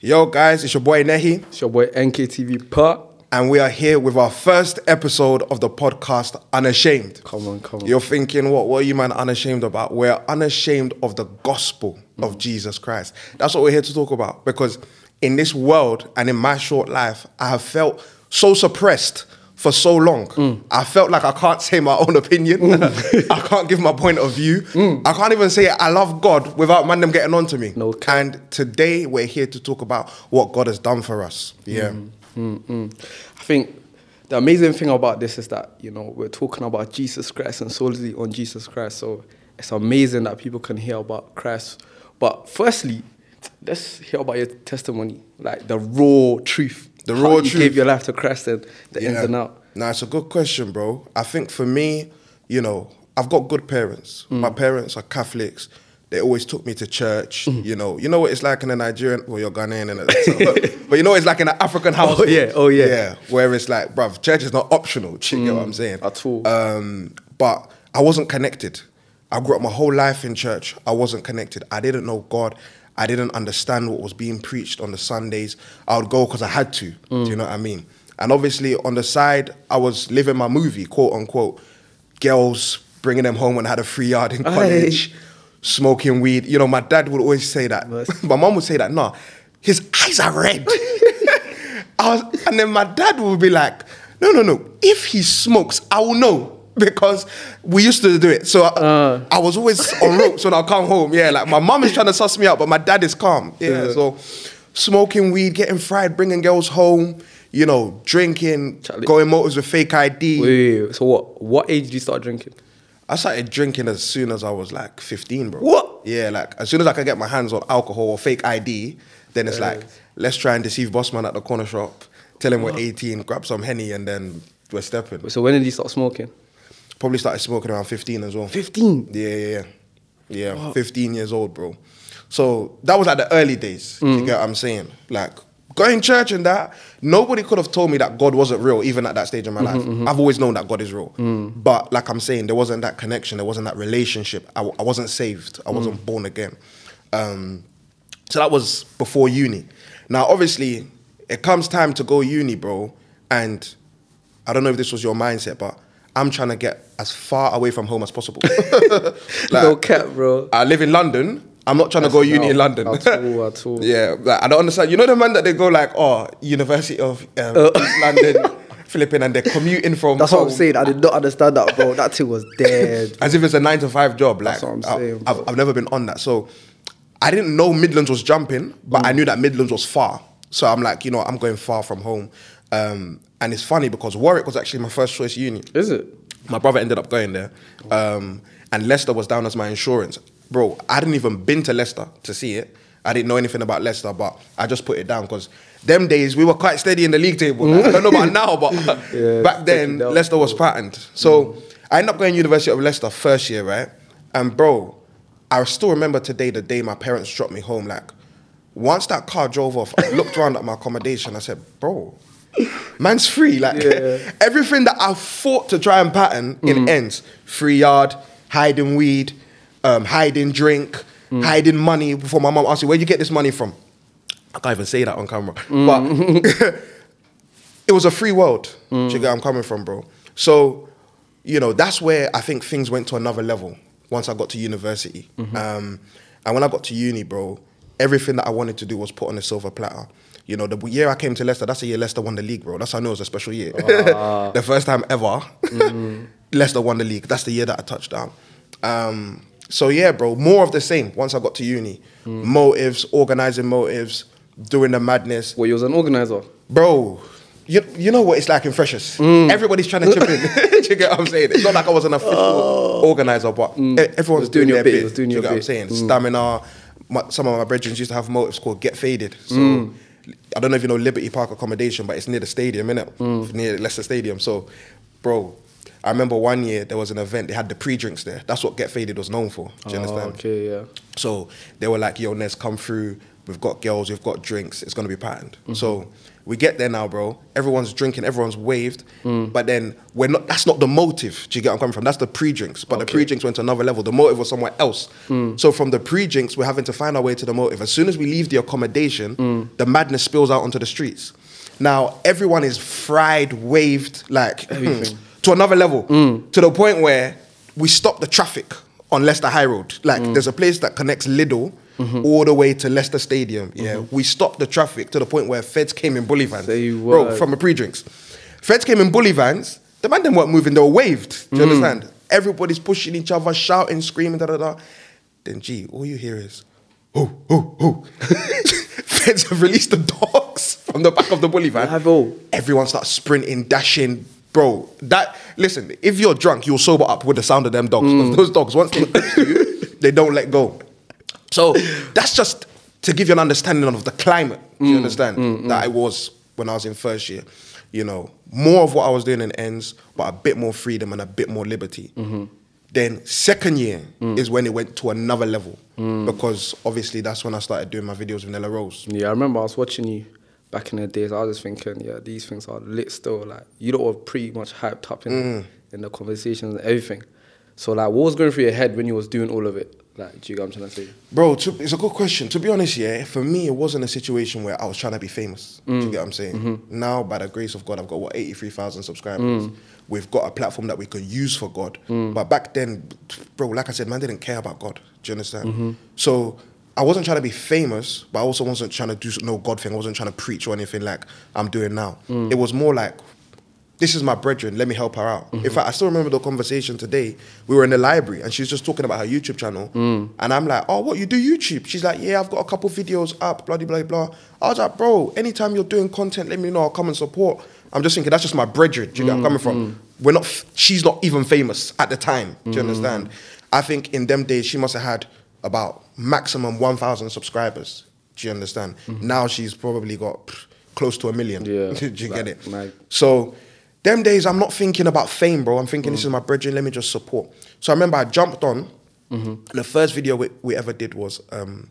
Yo, guys, it's your boy Nehi, It's your boy NKTV Park. and we are here with our first episode of the podcast, Unashamed. Come on, come on. You're thinking, what? What are you, man, unashamed about? We're unashamed of the gospel of Jesus Christ. That's what we're here to talk about. Because in this world and in my short life, I have felt so suppressed for so long. I felt like I can't say my own opinion. Mm. I can't give my point of view. Mm. I can't even say I love God without man them getting on to me. No and today we're here to talk about what God has done for us. Mm, yeah. Mm-mm. I think the amazing thing about this is that you know we're talking about Jesus Christ and solely on Jesus Christ. So it's amazing that people can hear about Christ. But firstly, let's hear about your testimony, like the raw truth, The How raw you truth. gave your life to Christ and the ins and out. Nah, it's a good question, bro. I think for me, you know, I've got good parents. Mm. My parents are Catholics. They always took me to church. Mm. You know, you know what it's like in a Nigerian. Well, you're Ghanaian, and but, but you know what it's like in an African house. yeah, oh, yeah. yeah. Where it's like, bruv, church is not optional. You get what I'm saying? Mm. at all. Um, but I wasn't connected. I grew up my whole life in church. I wasn't connected. I didn't know God. I didn't understand what was being preached on the Sundays. I would go because I had to. Do you know what I mean? And obviously, on the side, I was living my movie, quote unquote. Girls bringing them home when I had a free yard in college, smoking weed. You know, my dad would always say that. My mom would say that. No, his eyes are red. I was, and then my dad would be like, no, no, no. If he smokes, I will know because we used to do it. So I, Uh. I was always on ropes when I come home. Yeah, like my mom is trying to suss me out, but my dad is calm. Yeah, Yeah. so smoking weed, getting fried, bringing girls home, you know, drinking, Charlie. going motors with fake ID. Wait, wait, wait. so what? What age did you start drinking? I started drinking as soon as I was like 15, bro. What? Yeah, like as soon as I could get my hands on alcohol or fake ID, then it's like, let's try and deceive Bossman at the corner shop, tell him we're 18, grab some Henny, and then we're stepping. So when did you start smoking? Probably started smoking around 15 as well. 15? Yeah, yeah, yeah. Yeah, 15 years old, bro. So that was like the early days. You mm. get what I'm saying? Like going church and that, nobody could have told me that God wasn't real, even at that stage in my mm-hmm, life. Mm-hmm. I've always known that God is real. Mm. But like I'm saying, there wasn't that connection, there wasn't that relationship. I, I wasn't saved, I wasn't mm. born again. Um, so that was before uni. Now, obviously, it comes time to go uni, bro. And I don't know if this was your mindset, but I'm trying to get as far away from home as possible. Like, no cap, bro. I live in London. I'm not trying to go uni in London. At all, at all. yeah, like, I don't understand. You know the man that they go like, oh, University of um, East London, Philippine, and they're commuting from. Uh. That's what I'm saying. I did not understand that, bro. That thing was dead. As if it's a nine to five job. Like That's what I'm I- saying, I've. I've never been on that, so I didn't know Midlands was jumping, but Mm. I knew that Midlands was far. So I'm like, you know, I'm going far from home. Um, and it's funny because Warwick was actually my first choice uni. Is it? My brother ended up going there, um, and Leicester was down as my insurance. Bro, I hadn't even been to Leicester to see it. I didn't know anything about Leicester, but I just put it down because them days we were quite steady in the league table. I don't know about now, but Yeah, back then. Leicester was patterned. So I ended up going University of Leicester first year, right? And bro, I still remember today the day my parents dropped me home. Like, once that car drove off, I looked around at my accommodation. I said, bro, man's free. Like Yeah. everything that I fought to try and pattern in mm. ends. Free yard, hiding weed, um, hiding drink, mm. hiding money before my mom asked me, where'd you get this money from? I can't even say that on camera. Mm. But it was a free world. Do you get where I'm coming from, bro? So, you know, that's where I think things went to another level once I got to university. Mm-hmm. Um, and when I got to uni, bro, everything that I wanted to do was put on a silver platter. You know, the year I came to Leicester, that's the year Leicester won the league, bro. That's how I know it was a special year. Ah. the first time ever, mm. Leicester won the league. That's the year that I touched down. Um, so yeah, bro, more of the same. Once I got to uni, mm. motives, organizing motives, doing the madness Well, you was an organizer. bro. You, you know what it's like in freshers. Mm. Everybody's trying to chip in. Do you get what I'm saying? It's not like I was an official oh. organizer, but e- everyone's doing doing, your their bit, bit. was doing Do you get what I'm bit. saying? Stamina. My, some of my brethren used to have motives called Get Faded. So mm. I don't know if you know Liberty Park accommodation, but it's near the stadium, innit? Mm. Near Leicester Stadium. So, bro, I remember one year there was an event. They had the pre-drinks there. That's what Get Faded was known for. Do you Oh, understand? okay, yeah. So they were like, yo, Nez, come through, we've got girls, we've got drinks. It's gonna be patterned. Mm-hmm. So we get there now, bro. Everyone's drinking, everyone's waved, but then we're not. That's not the motive. Do you get where I'm coming from? That's the pre-drinks, but the pre-drinks went to another level. The motive was somewhere else. So from the pre-drinks, we're having to find our way to the motive. As soon as we leave the accommodation, the madness spills out onto the streets. Now everyone is fried, waved, like hmm, to another level, to the point where we stop the traffic on Leicester High Road. Like mm. there's a place that connects Lidl all the way to Leicester Stadium. Yeah, we stopped the traffic to the point where feds came in bully vans, bro, from the pre-drinks. Feds came in bully vans. The man them weren't moving; they were waved. Do you understand? Everybody's pushing each other, shouting, screaming, da da da. Then, gee, all you hear is, oh, oh, oh. Feds have released the dogs from the back of the bully van. Have all. Everyone starts sprinting, dashing. Bro, that listen, if you're drunk, you'll sober up with the sound of them dogs. 'cause those dogs, once they you, they don't let go. So that's just to give you an understanding of the climate. Do you mm, understand? Mm, mm. That it was when I was in first year. You know, more of what I was doing in ends, but a bit more freedom and a bit more liberty. Mm-hmm. Then second year is when it went to another level because obviously that's when I started doing my videos with Nella Rose. Yeah, I remember I was watching you back in the days. I was just thinking, yeah, these things are lit still. Like you lot were pretty much hyped up in Mm. in the conversations and everything. So like, what was going through your head when you was doing all of it? Like, do you get what I'm trying to say? Bro, to, it's a good question. To be honest, yeah, for me, it wasn't a situation where I was trying to be famous. Do you mm. get what I'm saying? Mm-hmm. Now, by the grace of God, I've got what 83,000 subscribers. Mm. We've got a platform that we can use for God. Mm. But back then, bro, like I said, man didn't care about God. Do you understand? Mm-hmm. So I wasn't trying to be famous, but I also wasn't trying to do no God thing. I wasn't trying to preach or anything like I'm doing now. It was more like this is my brethren, let me help her out. In mm-hmm. fact, I still remember the conversation today. We were in the library and she was just talking about her YouTube channel. Mm. And I'm like, oh, what, you do YouTube? She's like, yeah, I've got a couple videos up, blah, blah, blah. I was like, bro, anytime you're doing content, let me know, I'll come and support. I'm just thinking, that's just my brethren. Do you get where I'm coming from? Mm, mm. We're not, f- she's not even famous at the time. Do you understand? I think in them days, she must have had about maximum 1,000 subscribers. Do you understand? Now she's probably got pff, close to a million. Yeah, do you like- get it? like- So them days, I'm not thinking about fame, bro. I'm thinking this mm. is my brethren. Let me just support. So I remember I jumped on. Mm-hmm. The first video we, we ever did was um,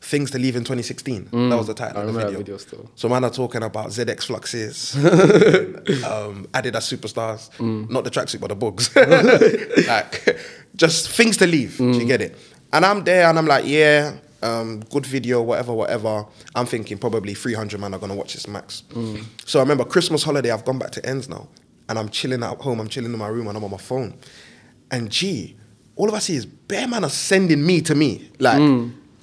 things to leave in 2016. That mm. was the title I of the video. video still. So man are talking about ZX fluxes, um, Adidas superstars, mm. not the tracksuit but the bugs. like just things to leave. Do you get it? And I'm there and I'm like, yeah, um, good video, whatever, whatever. I'm thinking probably 300 man are gonna watch this max. So I remember Christmas holiday. I've gone back to ends now, and I'm chilling at home. I'm chilling in my room and I'm on my phone. And gee, all of I see is bare man are sending me to me like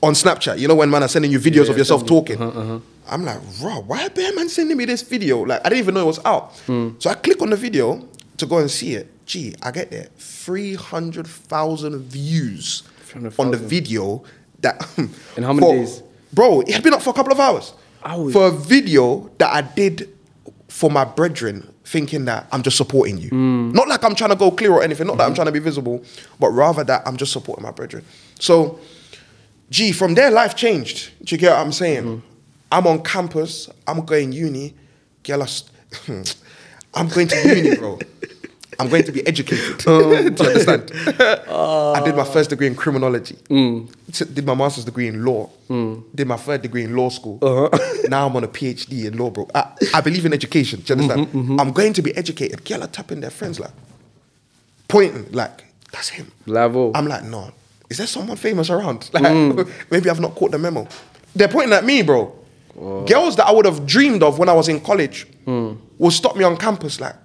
on Snapchat. You know when man are sending you videos of yourself talking. I'm like, raw, why are bare man sending me this video? Like, I didn't even know it was out. So I click on the video to go and see it. Gee, I get there. 300,000 views on the video that. Um, In how many for- days? Bro, it had been up for a couple of hours. Hours? For a video that I did for my brethren, thinking that I'm just supporting you. Mm. Not like I'm trying to go clear or anything, not that I'm mm-hmm. trying to be visible, but rather that I'm just supporting my brethren. So, gee, from there, life changed. Do you get what I'm saying? Mm-hmm. I'm on campus, I'm going uni. Girl, I'm going to uni, bro. I'm going to be educated. Oh, Do you understand? I did my ah. first degree in criminology. Mm. T- Did my master's degree in law. Mm. Did my third degree in law school. Uh-huh. Now I'm on a PhD in law, bro. I, I believe in education. Do you understand? Mm-hmm, mm-hmm. I'm going to be educated. Girl are tapping their friends like, pointing like, that's him. Level. I'm like, no. Is there someone famous around? Like, mm. maybe I've not caught the memo. They're pointing at me, bro. Oh. Girls that I would have dreamed of when I was in college will stop me on campus like,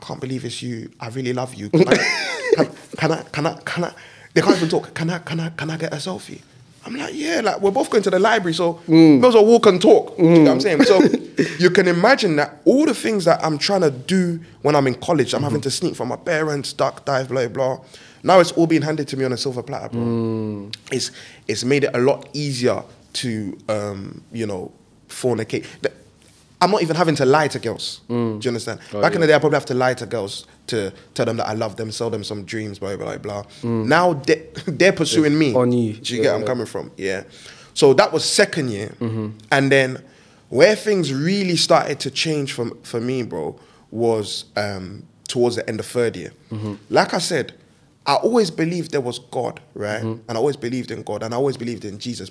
can't believe it's you. I really love you. Can I, can, can I, can I, can I? They can't even talk. Can I, can I, can I get a selfie? I'm like, yeah, like we're both going to the library, so mm. might as well walk and talk. Do you know what I'm mm. saying? So you can imagine that all the things that I'm trying to do when I'm in college, I'm having mm-hmm. to sneak from my parents, duck dive, blah blah. Now it's all being handed to me on a silver platter, bro. Mm. It's it's made it a lot easier to um, you know fornicate. The- I'm not even having to lie to girls. Mm. Do you understand? Back in the day, I probably have to lie to girls to tell them that I love them, sell them some dreams, blah blah blah. Mm. Now they, they're pursuing me. on you. Do you get where I'm coming from? Yeah. So that was second year, mm-hmm. and then where things really started to change for for me, bro, was um, towards the end of third year. Mm-hmm. Like I said, I always believed there was God, right? Mm-hmm. And I always believed in God, and I always believed in Jesus.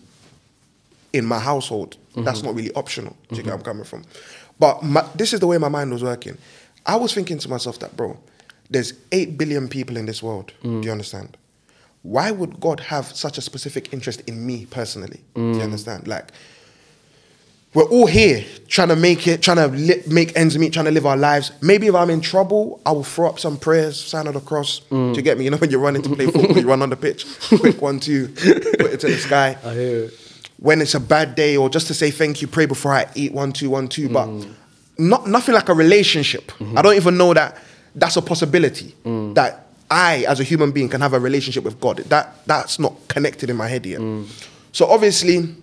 in my household. That's not really optional. Do you get where I'm mm-hmm. coming from? But my, this is the way my mind was working. I was thinking to myself that, bro, there's 8 billion people in this world. Do you mm. understand? Why would God have such a specific interest in me personally? Do you mm. understand? Like, we're all here trying to make it, trying to li- make ends meet, trying to live our lives. Maybe if I'm in trouble, I will throw up some prayers, sign of the cross. Do mm. you get me? You know, when you're running to play football, you run on the pitch, quick one, two, put it to the sky. I hear it. When it's a bad day, or just to say thank you, pray before I eat, one, two, one, two. But not nothing like a relationship. Mm-hmm. I don't even know that that's a possibility. Mm. That I, as a human being, can have a relationship with God. That that's not connected in my head yet. Mm. So obviously,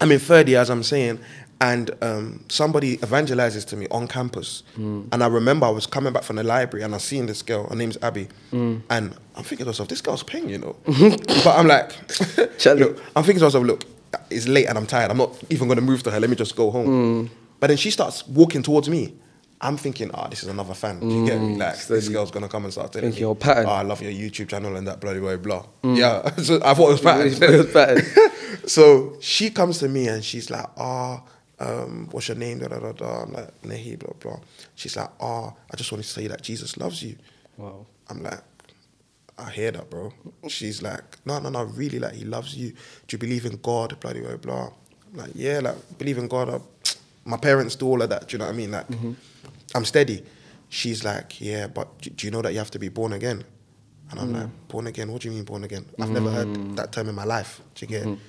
I'm in third year, as I'm saying, and um, somebody evangelizes to me on campus. Mm. And I remember I was coming back from the library and I seen this girl, her name's Abby. And I'm thinking to myself, this girl's paying, you know. but I'm like, look, I'm thinking to myself, look, it's late and I'm tired. I'm not even going to move to her. Let me just go home. But then she starts walking towards me. I'm thinking, ah, this is another fan. Do you get me? Like, this girl's going to come and start telling Thinking me, your pattern. "Ah, I love your YouTube channel and that bloody blah, blah, blah. Yeah. so I thought it was pattern. It was pattern. so she comes to me and she's like, ah, um, what's your name? Da, da, da, da. I'm like, Nehi, blah, blah. She's like, ah, I just wanted to say that Jesus loves you. Wow. I'm like, I hear that, bro. She's like, no, no, no, really, like, he loves you. Do you believe in God? Blah, blah, blah, blah. I'm like, yeah, like, believe in God. Uh, my parents do all of that. Do you know what I mean? Like, mm-hmm. I'm steady. She's like, yeah, but do, do you know that you have to be born again? And I'm mm. like, born again? What do you mean born again? I've never heard mm. that term in my life. Do you get it? Mm-hmm.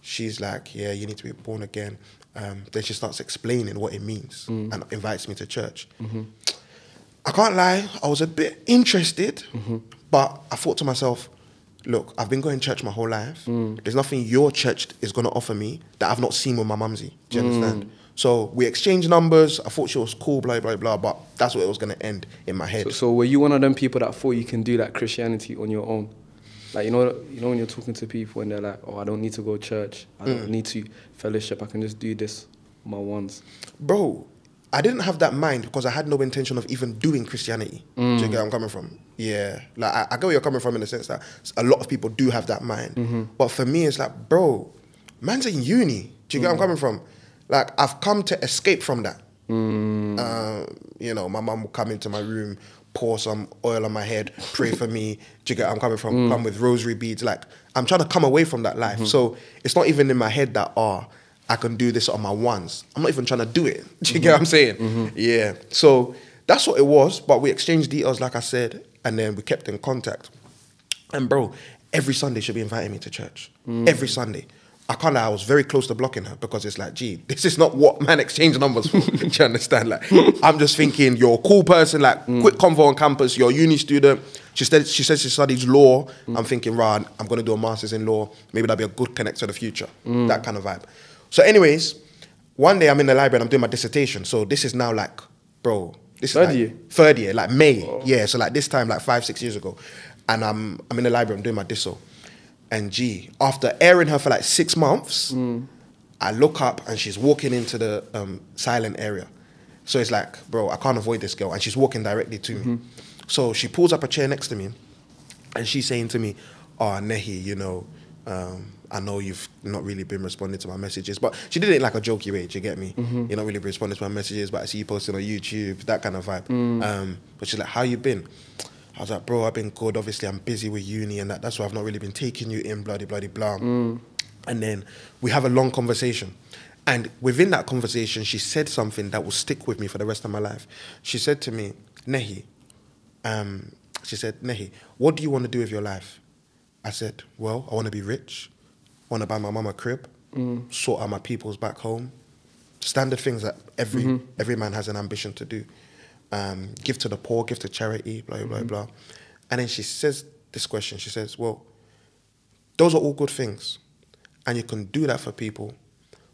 She's like, yeah, you need to be born again. Um, then she starts explaining what it means mm. and invites me to church. Mm-hmm. I can't lie, I was a bit interested, but I thought to myself, look, I've been going to church my whole life. Mm. There's nothing your church is going to offer me that I've not seen with my mumsy. Do you mm. understand? So we exchanged numbers. I thought she was cool, blah, blah, blah, but that's what it was going to end in my head. So, so were you one of them people that thought you can do that Christianity on your own? Like you know, you know when you're talking to people and they're like, "Oh, I don't need to go to church. I don't mm. need to fellowship. I can just do this on my ones." Bro, I didn't have that mind because I had no intention of even doing Christianity. Do you get where I'm coming from? Yeah. Like, I, I get where you're coming from in the sense that a lot of people do have that mind. But for me, it's like, bro, man's in uni. Do you get where I'm coming from? Like, I've come to escape from that. Uh, you know, my mum will come into my room, pour some oil on my head, pray for me. Do you get where I'm coming from? Mm. Come with rosary beads. Like, I'm trying to come away from that life. Mm-hmm. So it's not even in my head that, oh, I can do this on my ones. I'm not even trying to do it. Do you get mm-hmm. what I'm saying? Mm-hmm. Yeah. So that's what it was. But we exchanged details, like I said, and then we kept in contact. And bro, every Sunday she'll be inviting me to church. Mm. Every Sunday. I can't lie, I was very close to blocking her because it's like, gee, this is not what man exchange numbers for. Do you understand? Like, I'm just thinking you're a cool person, like mm. quick convo on campus, you're a uni student. She said she says she studies law. Mm. I'm thinking, right, I'm gonna do a master's in law. Maybe that'll be a good connect to the future. That kind of vibe. So, anyways, one day I'm in the library and I'm doing my dissertation. So this is now like, bro, this Third is like year? third year, like May. Yeah, so like this time, like five, six years ago. And I'm I'm in the library, I'm doing my disso. And gee, after airing her for like six months, I look up and she's walking into the um, silent area. So it's like, bro, I can't avoid this girl. And she's walking directly to me. So she pulls up a chair next to me and she's saying to me, Oh, Nehi, you know, um, I know you've not really been responding to my messages. But she did it in like a jokey way, do you get me? You're not really responding to my messages, but I see you posting on YouTube, that kind of vibe. Um, but she's like, How you been? I was like, bro, I've been good. Obviously, I'm busy with uni and that. That's why I've not really been taking you in, bloody, bloody, blah. And then we have a long conversation. And within that conversation, she said something that will stick with me for the rest of my life. She said to me, Nehi, um, she said, Nehi, what do you want to do with your life? I said, well, I want to be rich. To buy my mum a crib, sort out my peoples back home. Standard things that every every man has an ambition to do. Um, give to the poor, give to charity, blah, blah, blah. And then she says this question. She says, well, those are all good things. And you can do that for people.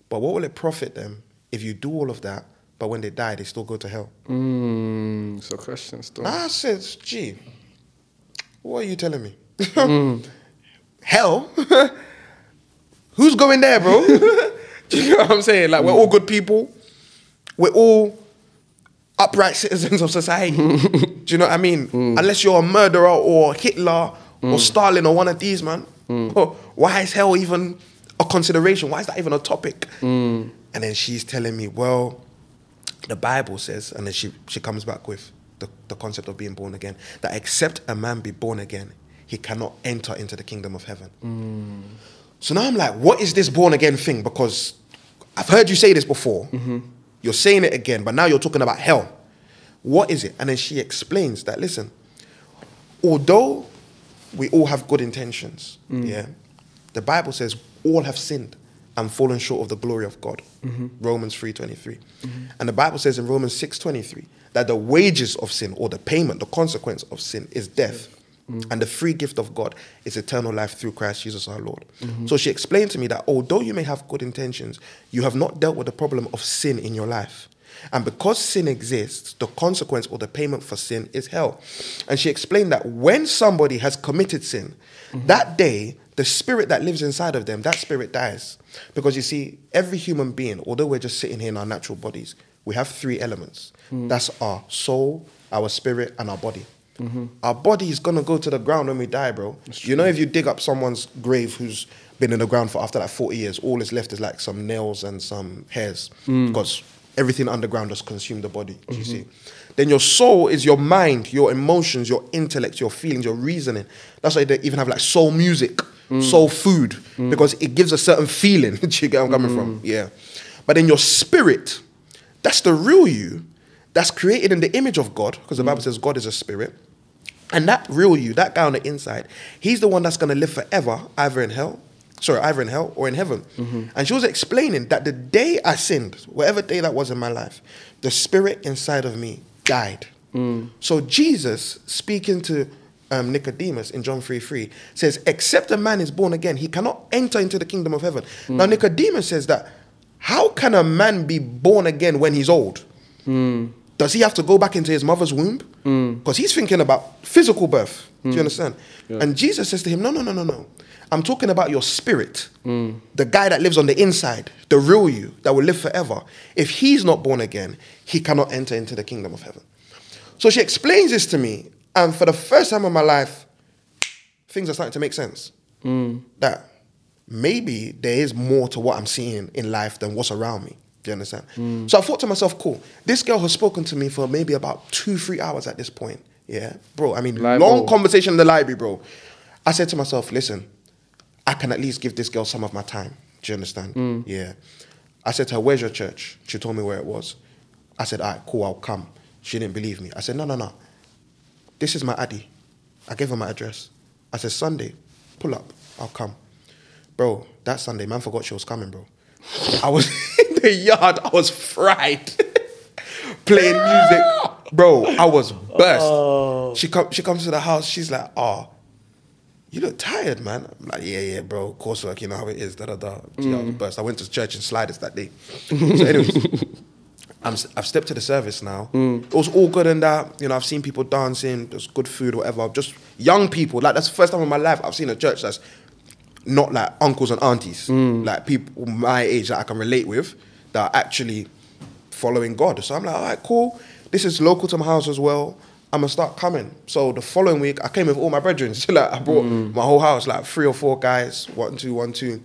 But what will it profit them if you do all of that, but when they die, they still go to hell? Mm, so question still. I said, gee, what are you telling me? Hell? Who's going there, bro? Do you know what I'm saying? Like, we're all good people. We're all upright citizens of society. Do you know what I mean? Mm. Unless you're a murderer or Hitler or mm. Stalin or one of these, man. Mm. Why is hell even a consideration? Why is that even a topic? And then she's telling me, well, the Bible says, and then she, she comes back with the, the concept of being born again, that except a man be born again, he cannot enter into the kingdom of heaven. So now I'm like, what is this born again thing? Because I've heard you say this before. Mm-hmm. You're saying it again, but now you're talking about hell. What is it? And then she explains that, listen, although we all have good intentions, mm. yeah, the Bible says all have sinned and fallen short of the glory of God. Mm-hmm. Romans 3.23. Mm-hmm. And the Bible says in Romans 6.23 that the wages of sin or the payment, the consequence of sin is death. And the free gift of God is eternal life through Christ Jesus our Lord. Mm-hmm. So she explained to me that although you may have good intentions, you have not dealt with the problem of sin in your life. And because sin exists, the consequence or the payment for sin is hell. And she explained that when somebody has committed sin, mm-hmm. that day, the spirit that lives inside of them, that spirit dies. Because you see, every human being, although we're just sitting here in our natural bodies, we have three elements mm. that's our soul, our spirit, and our body. Mm-hmm. Our body is gonna go to the ground when we die, bro. You know, if you dig up someone's grave who's been in the ground for after like 40 years, all is left is like some nails and some hairs mm. because everything underground just consumed the body. do You mm-hmm. see, then your soul is your mind, your emotions, your intellect, your feelings, your reasoning. That's why they even have like soul music, mm. soul food, mm. because it gives a certain feeling. Do you get where I'm coming from? Yeah. But then your spirit, that's the real you, that's created in the image of God, because the Bible says God is a spirit. And that real you, that guy on the inside, he's the one that's going to live forever, either in hell, sorry, either in hell or in heaven. Mm-hmm. And she was explaining that the day I sinned, whatever day that was in my life, the spirit inside of me died. Mm. So Jesus, speaking to um, Nicodemus in John 3 3, says, Except a man is born again, he cannot enter into the kingdom of heaven. Mm. Now, Nicodemus says that, how can a man be born again when he's old? Mm. Does he have to go back into his mother's womb? Mm. Because he's thinking about physical birth. Do you mm. understand? And Jesus says to him, No, no, no, no, no. I'm talking about your spirit, mm. the guy that lives on the inside, the real you that will live forever. If he's not born again, he cannot enter into the kingdom of heaven. So she explains this to me, and for the first time in my life, things are starting to make sense. That maybe there is more to what I'm seeing in life than what's around me. Do you understand? So I thought to myself, cool, this girl has spoken to me for maybe about two, three hours at this point. Yeah, bro. I mean, Like, long bro. conversation in the library, bro. I said to myself, listen, I can at least give this girl some of my time. Do you understand? Mm. Yeah. I said to her, where's your church? She told me where it was. I said, all right, cool, I'll come. She didn't believe me. I said, no, no, no. This is my Addy. I gave her my address. I said, Sunday, pull up, I'll come. Bro, that Sunday, man forgot she was coming, bro. I was the yard, I was fried. Playing music. Bro, I was burst. Oh. She come, she comes to the house, she's like, oh, you look tired, man. I'm like, yeah, yeah, bro. Coursework, you know how it is. Da da da. Gee, I was mm. burst. I went to church in Sliders that day. so, anyways, I'm, I've stepped to the service now. Mm. It was all good and that. You know, I've seen people dancing. There's good food, whatever. Just young people. Like that's the first time in my life I've seen a church that's not like uncles and aunties, mm. like people my age that I can relate with that are actually following God. So I'm like, all right, cool. This is local to my house as well. I'm gonna start coming. So the following week, I came with all my brethren. So like, I brought my whole house, like three or four guys, one, two, one, two.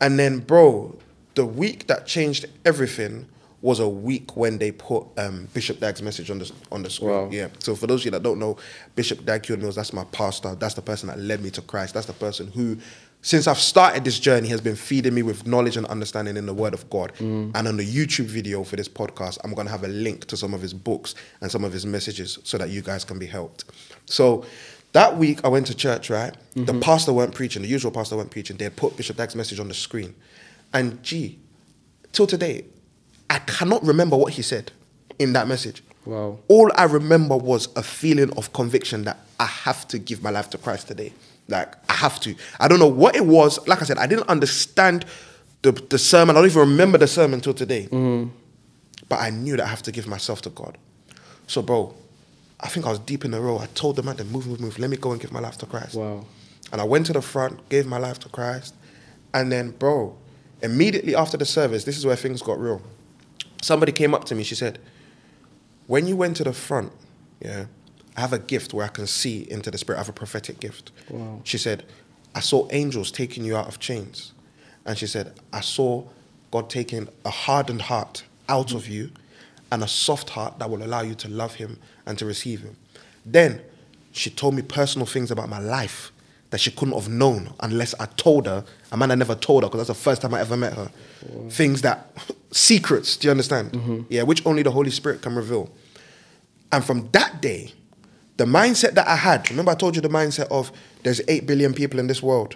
And then, bro, the week that changed everything was a week when they put um, Bishop Dag's message on the on the screen. Wow. Yeah. So for those of you that don't know, Bishop Dag Heward Mills, that's my pastor. That's the person that led me to Christ. That's the person who, since I've started this journey, he has been feeding me with knowledge and understanding in the Word of God. Mm. And on the YouTube video for this podcast, I'm going to have a link to some of his books and some of his messages so that you guys can be helped. So that week, I went to church, right? The mm-hmm. pastor weren't preaching, the usual pastor weren't preaching. They had put Bishop Dag's message on the screen. And gee, till today, I cannot remember what he said in that message. Wow. All I remember was a feeling of conviction that I have to give my life to Christ today. Like, I have to. I don't know what it was. Like I said, I didn't understand the, the sermon. I don't even remember the sermon until today. But I knew that I have to give myself to God. So, bro, I think I was deep in the row. I told the man to move, move, move. Let me go and give my life to Christ. Wow. And I went to the front, gave my life to Christ. And then, bro, immediately after the service, this is where things got real. Somebody came up to me, she said, When you went to the front, yeah, I have a gift where I can see into the spirit. I have a prophetic gift. Wow. She said, I saw angels taking you out of chains. and she said, I saw God taking a hardened heart out of you and a soft heart that will allow you to love Him and to receive Him. Then she told me personal things about my life that she couldn't have known unless I told her. A man I never told her because that's the first time I ever met her. Things that, secrets, do you understand? Mm-hmm. Yeah, which only the Holy Spirit can reveal. And from that day, the mindset that I had, remember I told you the mindset of there's 8 billion people in this world.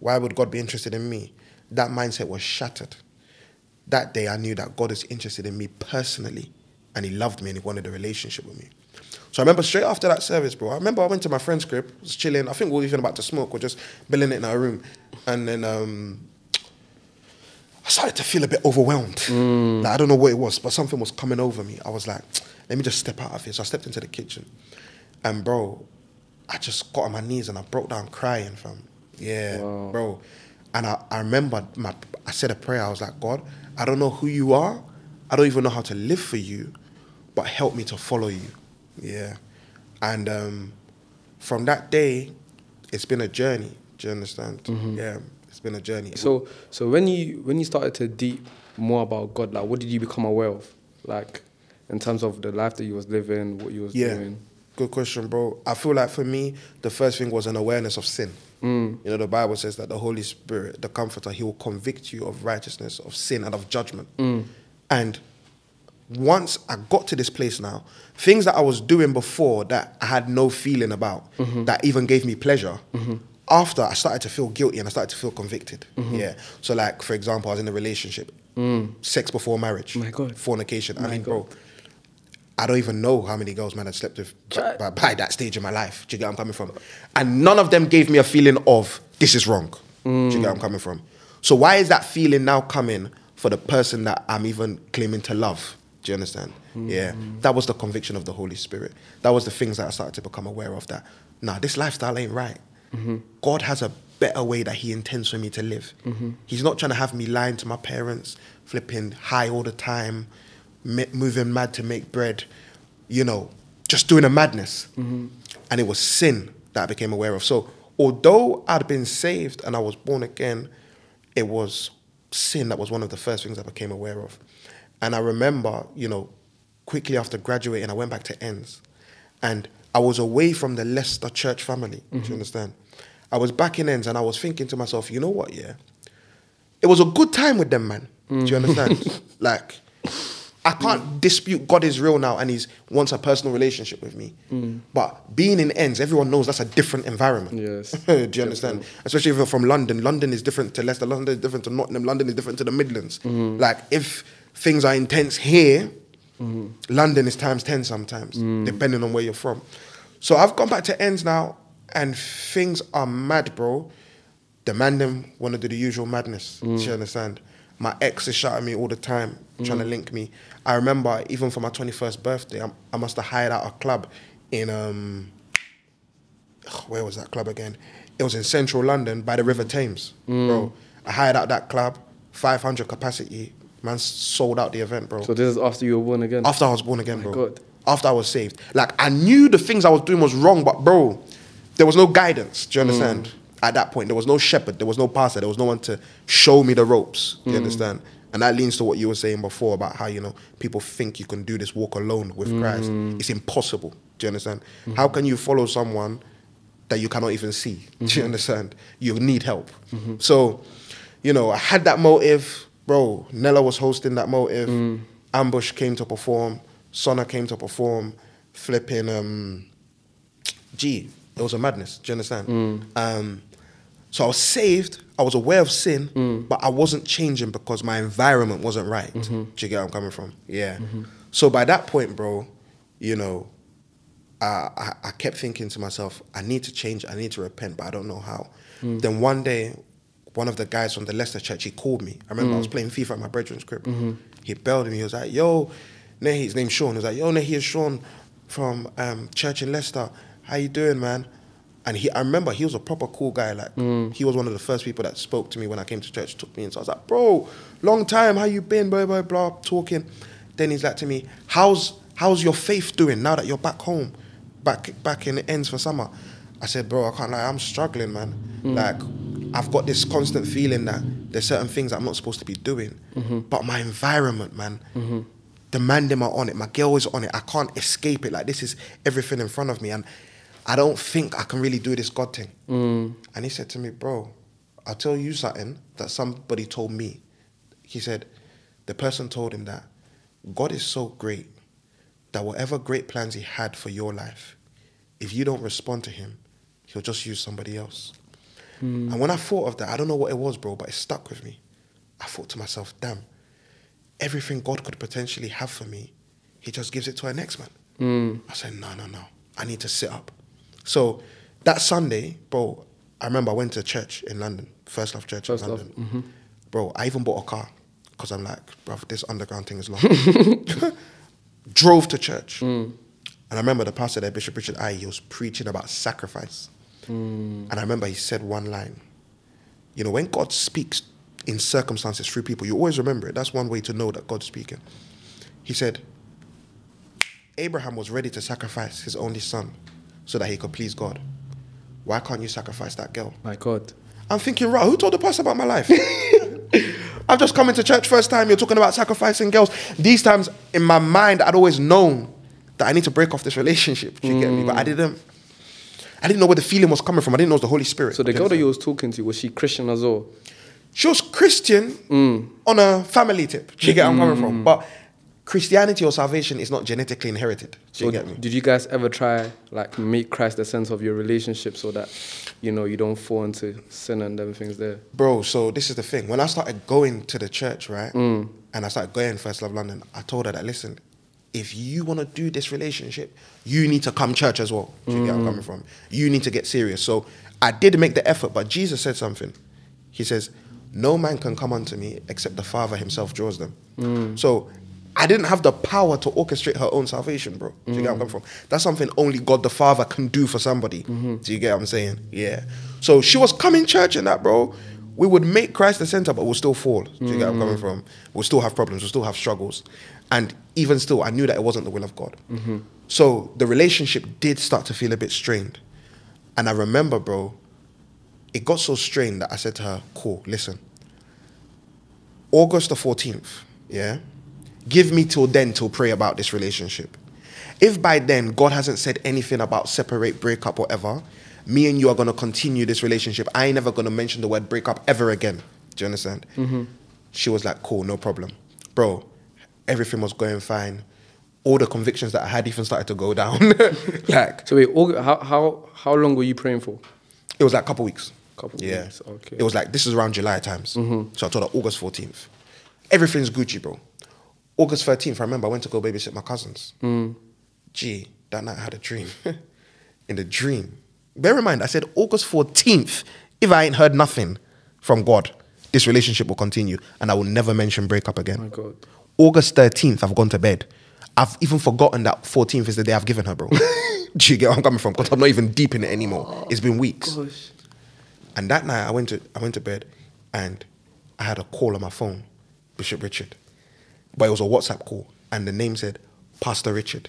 Why would God be interested in me? That mindset was shattered. That day I knew that God is interested in me personally and He loved me and He wanted a relationship with me. So I remember straight after that service, bro, I remember I went to my friend's crib, was chilling. I think we were even about to smoke, we're just billing it in our room. And then um, I started to feel a bit overwhelmed. Like, I don't know what it was, but something was coming over me. I was like, let me just step out of here. So I stepped into the kitchen. And bro, I just got on my knees and I broke down crying, fam. Yeah, bro. And I, I remember my, I said a prayer. I was like, God, I don't know who you are. I don't even know how to live for you, but help me to follow you. Yeah. And um, from that day, it's been a journey. Do you understand? Yeah, it's been a journey. So so when you when you started to deep more about God, like what did you become aware of? Like in terms of the life that you was living, what you was Yeah. doing. Good question, bro. I feel like for me, the first thing was an awareness of sin. Mm. You know, the Bible says that the Holy Spirit, the Comforter, He will convict you of righteousness, of sin, and of judgment. Mm. And once I got to this place now, things that I was doing before that I had no feeling about, mm-hmm. that even gave me pleasure, mm-hmm. after I started to feel guilty and I started to feel convicted. Mm-hmm. Yeah. So, like, for example, I was in a relationship, mm. sex before marriage, My God. fornication. I mean, God. bro, I don't even know how many girls man had slept with by, by, by that stage in my life. Do you get where I'm coming from? And none of them gave me a feeling of this is wrong. Do you get where I'm coming from? So why is that feeling now coming for the person that I'm even claiming to love? Do you understand? Yeah. That was the conviction of the Holy Spirit. That was the things that I started to become aware of that, nah, this lifestyle ain't right. Mm-hmm. God has a better way that He intends for me to live. Mm-hmm. He's not trying to have me lying to my parents, flipping high all the time, moving mad to make bread, you know, just doing a madness. Mm-hmm. And it was sin that I became aware of. So, although I'd been saved and I was born again, it was sin that was one of the first things I became aware of. And I remember, you know, quickly after graduating, I went back to Ends. And I was away from the Leicester church family. Do you mm-hmm. understand? I was back in Ends and I was thinking to myself, you know what, yeah? It was a good time with them, man. Do you mm. understand? like, I can't dispute God is real now and He's wants a personal relationship with me. Mm. But being in ends, everyone knows that's a different environment. Yes. Do you understand? Especially if you're from London. London is different to Leicester. London is different to Nottingham. London is different to the Midlands. Mm-hmm. Like if things are intense here, mm-hmm. London is times ten sometimes, mm. depending on where you're from. So I've gone back to ends now, and things are mad, bro. The man them want to do the usual madness. Do you mm. understand? My ex is shouting me all the time, trying to mm. link me. I remember even for my 21st birthday, I, I must have hired out a club in um, where was that club again? It was in central London by the River Thames, mm. bro. I hired out that club, 500 capacity. Man sold out the event, bro. So this is after you were born again. After I was born again, oh My bro. God. After I was saved. Like, I knew the things I was doing was wrong, but, bro, there was no guidance. Do you mm. understand? At that point, there was no shepherd, there was no pastor, there was no one to show me the ropes. Do you understand? And that leans to what you were saying before about how, you know, people think you can do this walk alone with mm. Christ. It's impossible. Do you understand? Mm-hmm. How can you follow someone that you cannot even see? Do you mm-hmm. understand? You need help. Mm-hmm. So, you know, I had that motive, bro. Nella was hosting that motive. Mm. Ambush came to perform. Sonna came to perform. Flipping, um, gee, it was a madness. Do you understand? Mm. Um, so I was saved. I was aware of sin, mm. but I wasn't changing because my environment wasn't right. Mm-hmm. Do you get where I'm coming from? Yeah. Mm-hmm. So by that point, bro, you know, I, I, I kept thinking to myself, I need to change, I need to repent, but I don't know how. Mm. Then one day, one of the guys from the Leicester church, he called me. I remember I was mm. playing FIFA at my brethren's crib. Mm-hmm. He belled me. He was like, yo, Nehi, his name's Sean. He was like, yo, Nehi, it's Sean from um, church in Leicester. How you doing, man? And he, I remember he was a proper cool guy. Like mm. he was one of the first people that spoke to me when I came to church. Took me in. So I was like, bro, long time. How you been? Blah blah blah. Talking. Then he's like to me, how's how's your faith doing now that you're back home, back back in the ends for summer? I said, bro, I can't lie. I'm struggling, man. Mm. Like I've got this constant feeling that there's certain things I'm not supposed to be doing. Mm-hmm. But my environment, man, mm-hmm. the man them are on it. My girl is on it. I can't escape it. Like this is everything in front of me, and I don't think I can really do this God thing. Mm. And he said to me, bro, I'll tell you something that somebody told me. He said, the person told him that God is so great that whatever great plans he had for your life, if you don't respond to him, he'll just use somebody else. Mm. And when I thought of that, I don't know what it was, bro, but it stuck with me. I thought to myself, damn, everything God could potentially have for me, he just gives it to our next man. Mm. I said, no, no, no. I need to sit up. So that Sunday, bro, I remember I went to church in London, First Love Church First in London. Mm-hmm. Bro, I even bought a car because I'm like, bro, this underground thing is long. Drove to church. Mm. And I remember the pastor there, Bishop Richard I, he was preaching about sacrifice. Mm. And I remember he said one line. You know, when God speaks in circumstances through people, you always remember it. That's one way to know that God's speaking. He said, Abraham was ready to sacrifice his only son so that he could please God. Why can't you sacrifice that girl? My God. I'm thinking, right, who told the pastor about my life? I've just come into church first time, you're talking about sacrificing girls. These times, in my mind, I'd always known that I need to break off this relationship. Do you get me? But I mm. didn't, I didn't know where the feeling was coming from. I didn't know it was the Holy Spirit. So the girl that you was talking to was she Christian as well? She was Christian mm. on a family tip. Do you get where I'm coming from? Mm. But Christianity or salvation is not genetically inherited. Do you So get me? did you guys ever try like make Christ the center of your relationship so that you know you don't fall into sin and everything's there? Bro, so this is the thing. When I started going to the church, right, mm. and I started going First Love London, I told her that listen, if you want to do this relationship, you need to come church as well. Do you get where I'm mm. coming from? You need to get serious. So I did make the effort, but Jesus said something. He says, "No man can come unto me except the Father Himself draws them." Mm. So I didn't have the power to orchestrate her own salvation, bro. Do you get where I'm coming from? That's something only God the Father can do for somebody. Do you get what I'm saying? Yeah. So she was coming church and that, bro. We would make Christ the center, but we'll still fall. Do you get where I'm coming from? We'll still have problems. We'll still have struggles. And even still, I knew that it wasn't the will of God. So the relationship did start to feel a bit strained. And I remember, bro, it got so strained that I said to her, cool, listen. August the 14th, yeah? Give me till then to pray about this relationship. If by then God hasn't said anything about separate, break up, whatever, me and you are gonna continue this relationship. I ain't never gonna mention the word break up ever again. Do you understand? Mm-hmm. She was like, cool, no problem. Bro, everything was going fine. All the convictions that I had even started to go down. like, So wait, how how how long were you praying for? it was like a couple weeks. Couple yeah. weeks, okay. It was like this is around July times. Mm-hmm. So I told her August 14th. Everything's Gucci, bro. August 13th, I remember I went to go babysit my cousins. Mm. Gee, that night I had a dream. In the dream, bear in mind, I said August 14th. If I ain't heard nothing from God, this relationship will continue, and I will never mention breakup again. My God. August 13th, I've gone to bed. I've even forgotten that 14th is the day I've given her, bro. Do you get where I'm coming from? Because I'm not even deep in it anymore. Oh, it's been weeks. Gosh. And that night I went to I went to bed and I had a call on my phone, Bishop Richard. But it was a WhatsApp call and the name said Pastor Richard.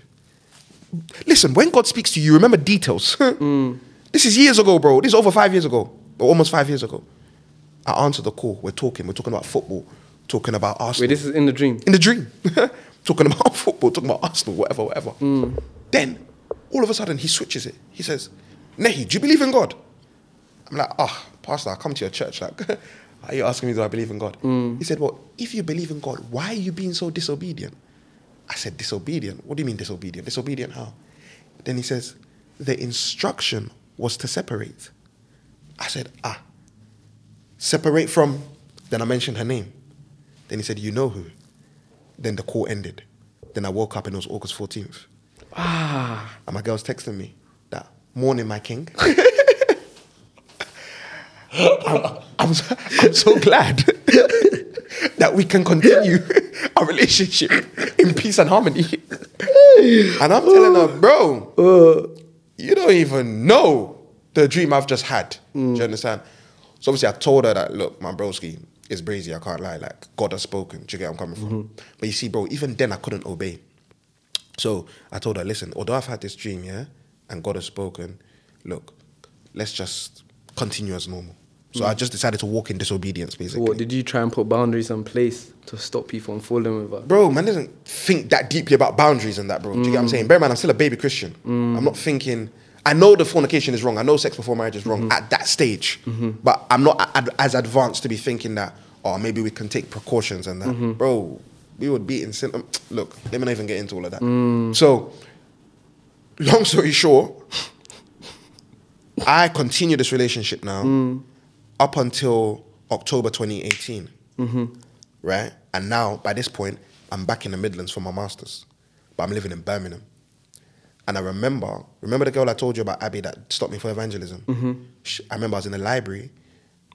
Listen, when God speaks to you, remember details. This is years ago, bro. This is over five years ago. Or almost five years ago. I answered the call. We're talking. We're talking about football. Talking about Arsenal. Wait, this is in the dream. in the dream. talking about football, talking about Arsenal, whatever, whatever. Then, all of a sudden, he switches it. He says, Nehi, do you believe in God? I'm like, ah, Pastor, I come to your church. Like, are you asking me, do I believe in God? He said, well, if you believe in God, why are you being so disobedient? I said, disobedient? What do you mean disobedient? Disobedient how? Then he says, the instruction was to separate. I said, ah, separate from, then I mentioned her name. Then he said, you know who? Then the call ended. Then I woke up and it was August 14th. Ah. And my girl's texting me that morning, my king. I'm, I'm, so- I'm so glad that we can continue our relationship in peace and harmony. And I'm telling her, bro, you don't even know the dream I've just had. Do you mm. understand? So obviously I told her that, look, my broski is brazy, I can't lie. Like, God has spoken. Do you get where I'm coming from? Mm-hmm. But you see, bro, even then I couldn't obey. So I told her, listen, although I've had this dream, yeah, and God has spoken, look, let's just continue as normal. So I just decided to walk in disobedience, basically. What did you try and put boundaries in place to stop people from falling with? Bro, man doesn't think that deeply about boundaries and that, bro. Do you get what I'm mm. saying? Bear in mind, I'm still a baby Christian. Mm. I'm not thinking. I know the fornication is wrong. I know sex before marriage is wrong mm-hmm. at that stage. Mm-hmm. But I'm not ad- as advanced to be thinking that, oh, maybe we can take precautions and that. Mm-hmm. Bro, we would be in sin. um, Look, let me not even get into all of that. Mm. So, long story short, I continue this relationship now up until October 2018. Right? And now, by this point, I'm back in the Midlands for my master's, but I'm living in Birmingham. And I remember, remember the girl I told you about, Abby, that stopped me for evangelism? She, I remember I was in the library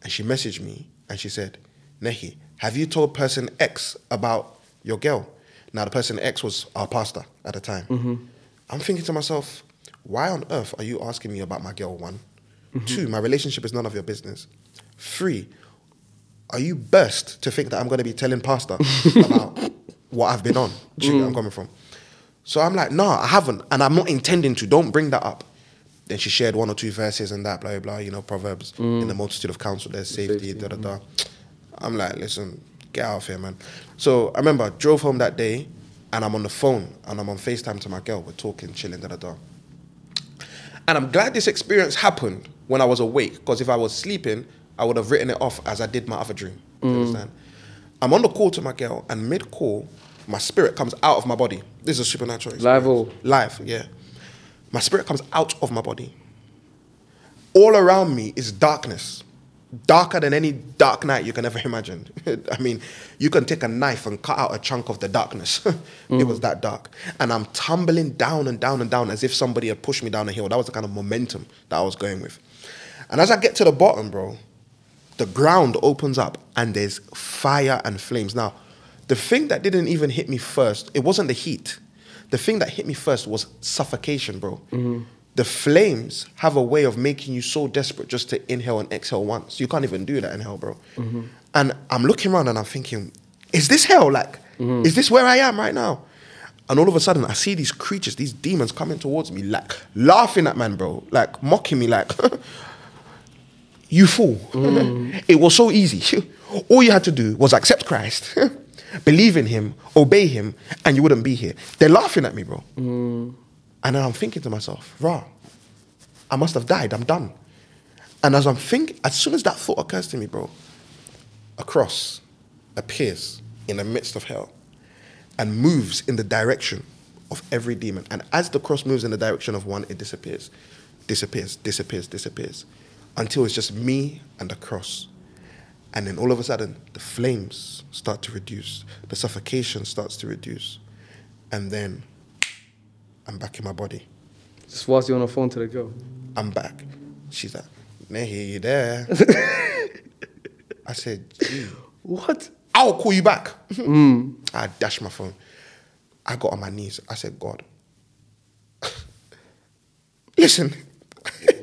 and she messaged me and she said, Nehi, have you told person X about your girl? Now, the person X was our pastor at the time. I'm thinking to myself, why on earth are you asking me about my girl? One. Two, my relationship is none of your business. Three, are you burst to think that I'm going to be telling pastor about what I've been on? Do you where I'm mm. coming from? So I'm like, no, I haven't, and I'm not intending to. Don't bring that up. Then she shared one or two verses and that, blah blah. blah you know, proverbs in the mm. multitude of counsel, there's safety, Safety, da da mm. da. I'm like, listen, get out of here, man. So I remember I drove home that day, and I'm on the phone and I'm on Facetime to my girl. We're talking, chilling, da da da. And I'm glad this experience happened when I was awake, because if I was sleeping, I would have written it off as I did my other dream. You mm. understand? I'm on the call to my girl, and mid call, my spirit comes out of my body. This is a supernatural experience. Live Live, yeah. My spirit comes out of my body. All around me is darkness. Darker than any dark night you can ever imagine. I mean, you can take a knife and cut out a chunk of the darkness. It mm. was that dark. And I'm tumbling down and down and down as if somebody had pushed me down a hill. That was the kind of momentum that I was going with. And as I get to the bottom, bro, the ground opens up and there's fire and flames. Now, the thing that didn't even hit me first, it wasn't the heat. The thing that hit me first was suffocation, bro. Mm-hmm. The flames have a way of making you so desperate just to inhale and exhale once. You can't even do that in hell, bro. Mm-hmm. And I'm looking around and I'm thinking, is this hell? Like, mm-hmm. is this where I am right now? And all of a sudden, I see these creatures, these demons coming towards me, like laughing at man, bro, like mocking me, like, you fool. it was so easy. All you had to do was accept Christ, believe in him, obey him, and you wouldn't be here. They're laughing at me, bro. And then I'm thinking to myself, rah, I must have died. I'm done. And as I'm thinking, as soon as that thought occurs to me, bro, a cross appears in the midst of hell and moves in the direction of every demon. And as the cross moves in the direction of one, it disappears, disappears, disappears, disappears, until it's just me and the cross. And then all of a sudden, the flames start to reduce, the suffocation starts to reduce, and then I'm back in my body. Just whilst you're on the phone to the girl. I'm back. She's like, Nehi, you there? I said, Gee, What? I'll call you back. Mm. I dashed my phone. I got on my knees. I said, God, listen,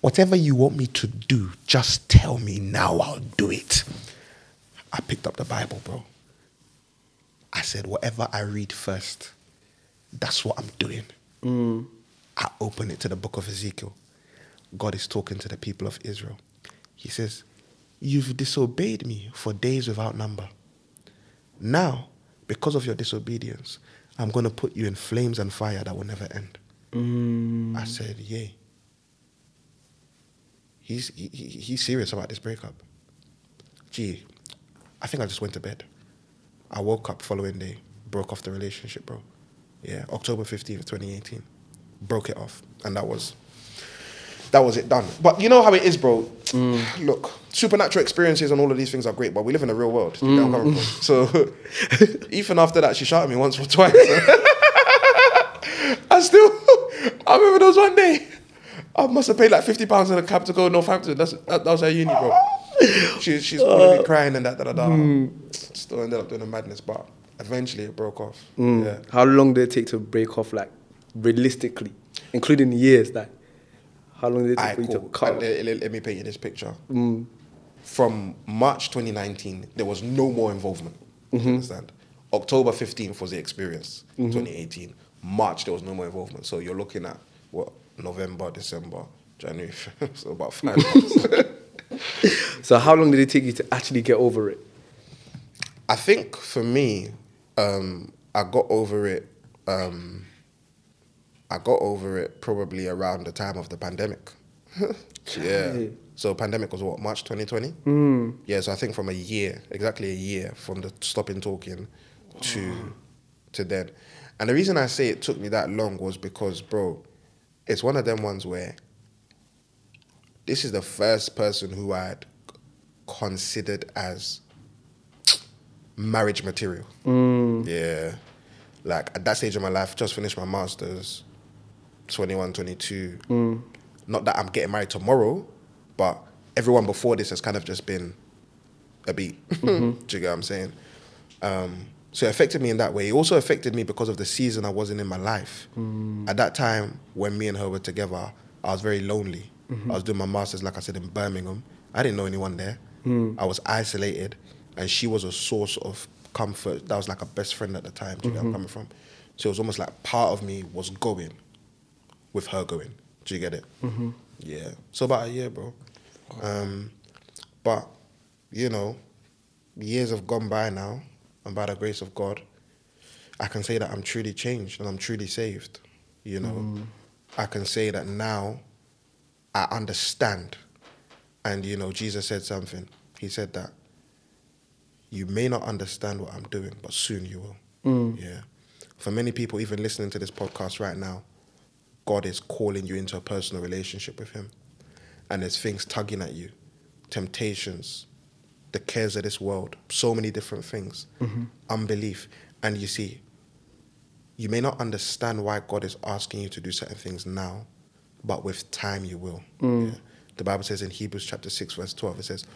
whatever you want me to do, just tell me now, I'll do it. I picked up the Bible, bro. I said, whatever I read first, that's what I'm doing. Mm. I open it to the book of Ezekiel. God is talking to the people of Israel. He says, You've disobeyed me for days without number. Now, because of your disobedience, I'm going to put you in flames and fire that will never end. Mm. I said, Yay. He's, he, he- he's serious about this breakup. Gee, I think I just went to bed. I woke up following day, broke off the relationship, bro. Yeah, October 15th, 2018. Broke it off. And that was that was it done. But you know how it is, bro. Mm. Look, supernatural experiences and all of these things are great, but we live in a real world. Do you get where I'm coming from? So even after that, she shot at me once or twice. I still, I remember there was one day, I must have paid like fifty pounds in a cab to go to Northampton. That's that, that was her uni, bro. She, she's uh, me crying and that, da da da. Hmm. Still ended up doing a madness, but eventually it broke off. Hmm. Yeah. How long did it take to break off, like, realistically? Including the years, like, how long did it take Alright, for you to cut? Uh, Let, let- let me paint you this picture. Hmm. From March 2019, there was no more involvement. Mm-hmm. You understand? October 15th was the experience. Mm-hmm. 2018. March, there was no more involvement. So you're looking at what? November, December, January. so about five months. so how long did it take you to actually get over it? I think for me, um, I got over it. Um, I got over it probably around the time of the pandemic. yeah. So pandemic was what March 2020. Yeah. So I think from a year, exactly a year from the stopping talking to to then. And the reason I say it took me that long was because, bro, it's one of them ones where this is the first person who I had considered as marriage material. Mm. Yeah. Like at that stage of my life, just finished my master's, 21, 22. Mm. Not that I'm getting married tomorrow, but everyone before this has kind of just been a beat. Mm-hmm. Do you get what I'm saying? Um, so it affected me in that way. It also affected me because of the season I wasn't in my life. At that time, when me and her were together, I was very lonely. I was doing my master's, like I said, in Birmingham. I didn't know anyone there. I was isolated, and she was a source of comfort. That was like a best friend at the time. Do you get where I'm coming from? So it was almost like part of me was going with her going. Do you get it? Yeah. So about a year, bro. Um, but you know, years have gone by now, and by the grace of God, I can say that I'm truly changed and I'm truly saved. You know, mm. I can say that now I understand. And you know, Jesus said something. He said that you may not understand what I'm doing, but soon you will. Mm. Yeah. For many people, even listening to this podcast right now, God is calling you into a personal relationship with Him. And there's things tugging at you, temptations, the cares of this world, so many different things, mm-hmm. unbelief. And you see, you may not understand why God is asking you to do certain things now, but with time you will. Mm. Yeah. The Bible says in Hebrews chapter 6, verse 12, it says,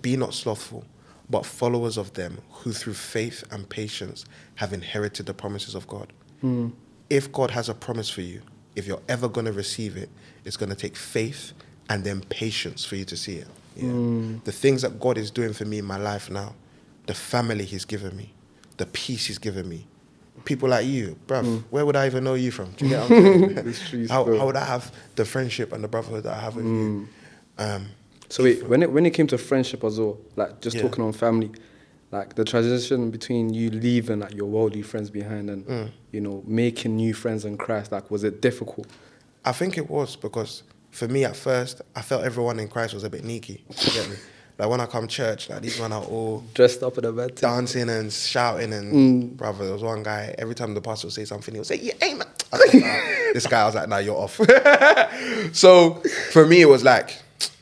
Be not slothful, but followers of them who through faith and patience have inherited the promises of God. Mm. If God has a promise for you, if you're ever going to receive it, it's going to take faith and then patience for you to see it. Yeah. The things that God is doing for me in my life now, the family He's given me, the peace He's given me, people like you, bruv, where would I even know you from? Do you get what I'm saying? How, how would I have the friendship and the brotherhood that I have with you? Um, So wait, when it when it came to friendship as well, like just Yeah. talking on family, like the transition between you leaving like your worldly friends behind and Mm. you know making new friends in Christ, like was it difficult? I think it was because for me at first, I felt everyone in Christ was a bit neaky. You get me? Like when I come church, like these men are all Dressed up in a bed. dancing and shouting and mm. brother, there was one guy. Every time the pastor would say something, he would say, "Yeah, hey man." Like, nah. this guy, I was like, "Nah, you're off." so for me, it was like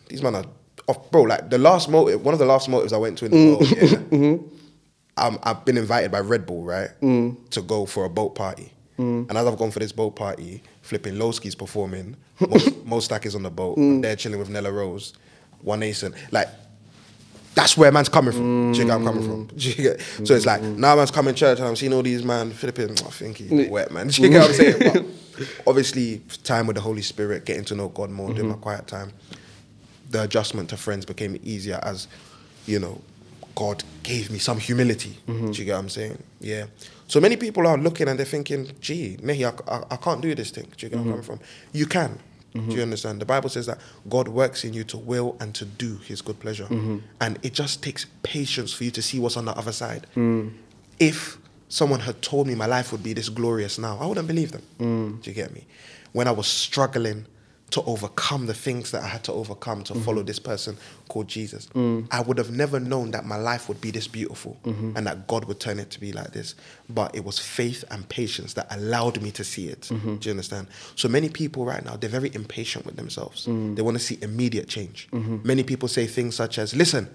these men are off, bro. Like the last motive, one of the last motives I went to in the mm. world. Yeah, mm-hmm. um, I've been invited by Red Bull, right, mm. to go for a boat party. And as I've gone for this boat party, flipping Loski's performing, Mo Stack is on the boat, mm. I'm there chilling with Nella Rose, One Nation, like that's where man's coming from. Do you get I'm coming from? Mm. So it's like now man's coming church and I'm seeing all these man flipping. Oh, I think he's mm. wet man. Do you get what I'm saying? But obviously, time with the Holy Spirit, getting to know God more, doing my mm-hmm. quiet time, the adjustment to friends became easier as, you know, God gave me some humility. Do mm-hmm. you get what I'm saying? Yeah. So many people are looking and they're thinking, gee, Nehi, I, I, I can't do this thing. Do you get where I'm mm-hmm. coming from? You can. Do mm-hmm. you understand? The Bible says that God works in you to will and to do his good pleasure. Mm-hmm. And it just takes patience for you to see what's on the other side. Mm. If someone had told me my life would be this glorious now, I wouldn't believe them. Mm. Do you get me? When I was struggling to overcome the things that I had to overcome to mm-hmm. follow this person called Jesus, mm. I would have never known that my life would be this beautiful mm-hmm. and that God would turn it to be like this. But it was faith and patience that allowed me to see it. Mm-hmm. Do you understand? So many people right now, they're very impatient with themselves. Mm. They want to see immediate change. Many people say things such as, listen,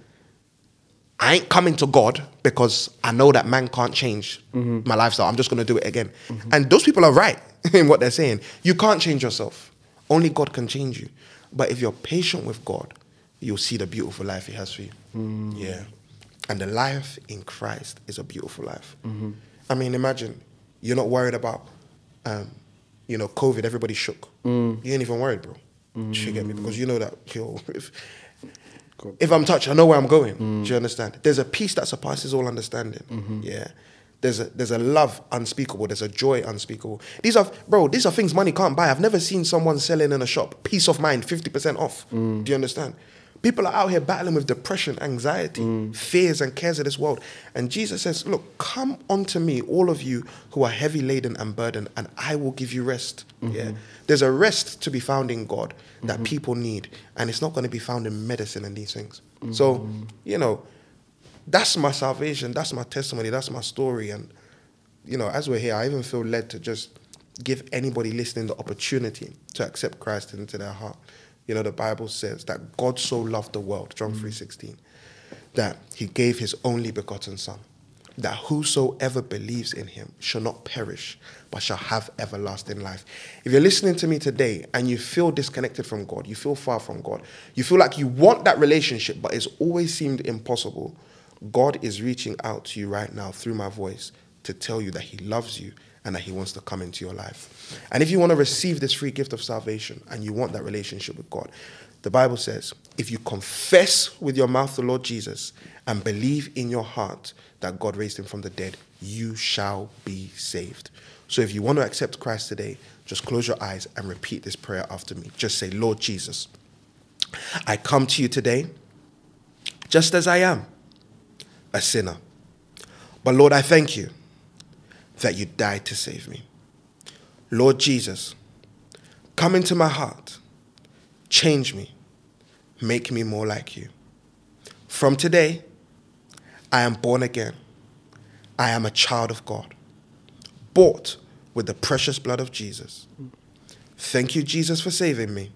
I ain't coming to God because I know that man can't change my lifestyle. I'm just going to do it again. And those people are right in what they're saying. You can't change yourself. Only God can change you. But if you're patient with God, you'll see the beautiful life He has for you. Mm. Yeah. And the life in Christ is a beautiful life. Mm-hmm. I mean, imagine you're not worried about, um, you know, COVID. Everybody shook. Mm. You ain't even worried, bro. You get me? Mm. Because you know that yo, if, if I'm touched, I know where I'm going. Do you understand? There's a peace that surpasses all understanding. Mm-hmm. Yeah. There's a there's a love unspeakable. There's a joy unspeakable. These are bro. These are things money can't buy. I've never seen someone selling in a shop peace of mind, fifty percent off. Mm. Do you understand? People are out here battling with depression, anxiety, mm. fears, and cares of this world. And Jesus says, Look, come unto me, all of you who are heavy laden and burdened, and I will give you rest. Mm-hmm. Yeah. There's a rest to be found in God that mm-hmm. people need, and it's not going to be found in medicine and these things. Mm-hmm. So, you know, that's my salvation, that's my testimony, that's my story. And, you know, as we're here, I even feel led to just give anybody listening the opportunity to accept Christ into their heart. You know, the Bible says that God so loved the world, John mm. 3.16, that he gave his only begotten son, that whosoever believes in him shall not perish, but shall have everlasting life. If you're listening to me today and you feel disconnected from God, you feel far from God, you feel like you want that relationship, but it's always seemed impossible, God is reaching out to you right now through my voice to tell you that he loves you and that he wants to come into your life. And if you want to receive this free gift of salvation and you want that relationship with God, the Bible says, if you confess with your mouth the Lord Jesus and believe in your heart that God raised him from the dead, you shall be saved. So if you want to accept Christ today, just close your eyes and repeat this prayer after me. Just say, Lord Jesus, I come to you today just as I am, a sinner. But Lord, I thank you that you died to save me. Lord Jesus, come into my heart, change me, make me more like you. From today, I am born again. I am a child of God, bought with the precious blood of Jesus. Thank you, Jesus, for saving me.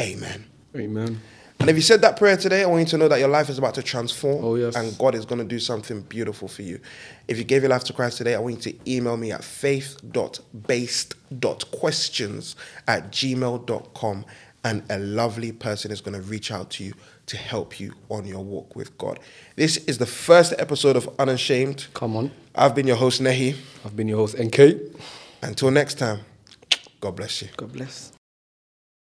Amen. Amen. And if you said that prayer today, I want you to know that your life is about to transform. Oh, yes. And God is going to do something beautiful for you. If you gave your life to Christ today, I want you to email me at faith.based.questions at gmail.com. And a lovely person is going to reach out to you to help you on your walk with God. This is the first episode of Unashamed. Come on. I've been your host, Nehi. I've been your host, NK. Until next time, God bless you. God bless.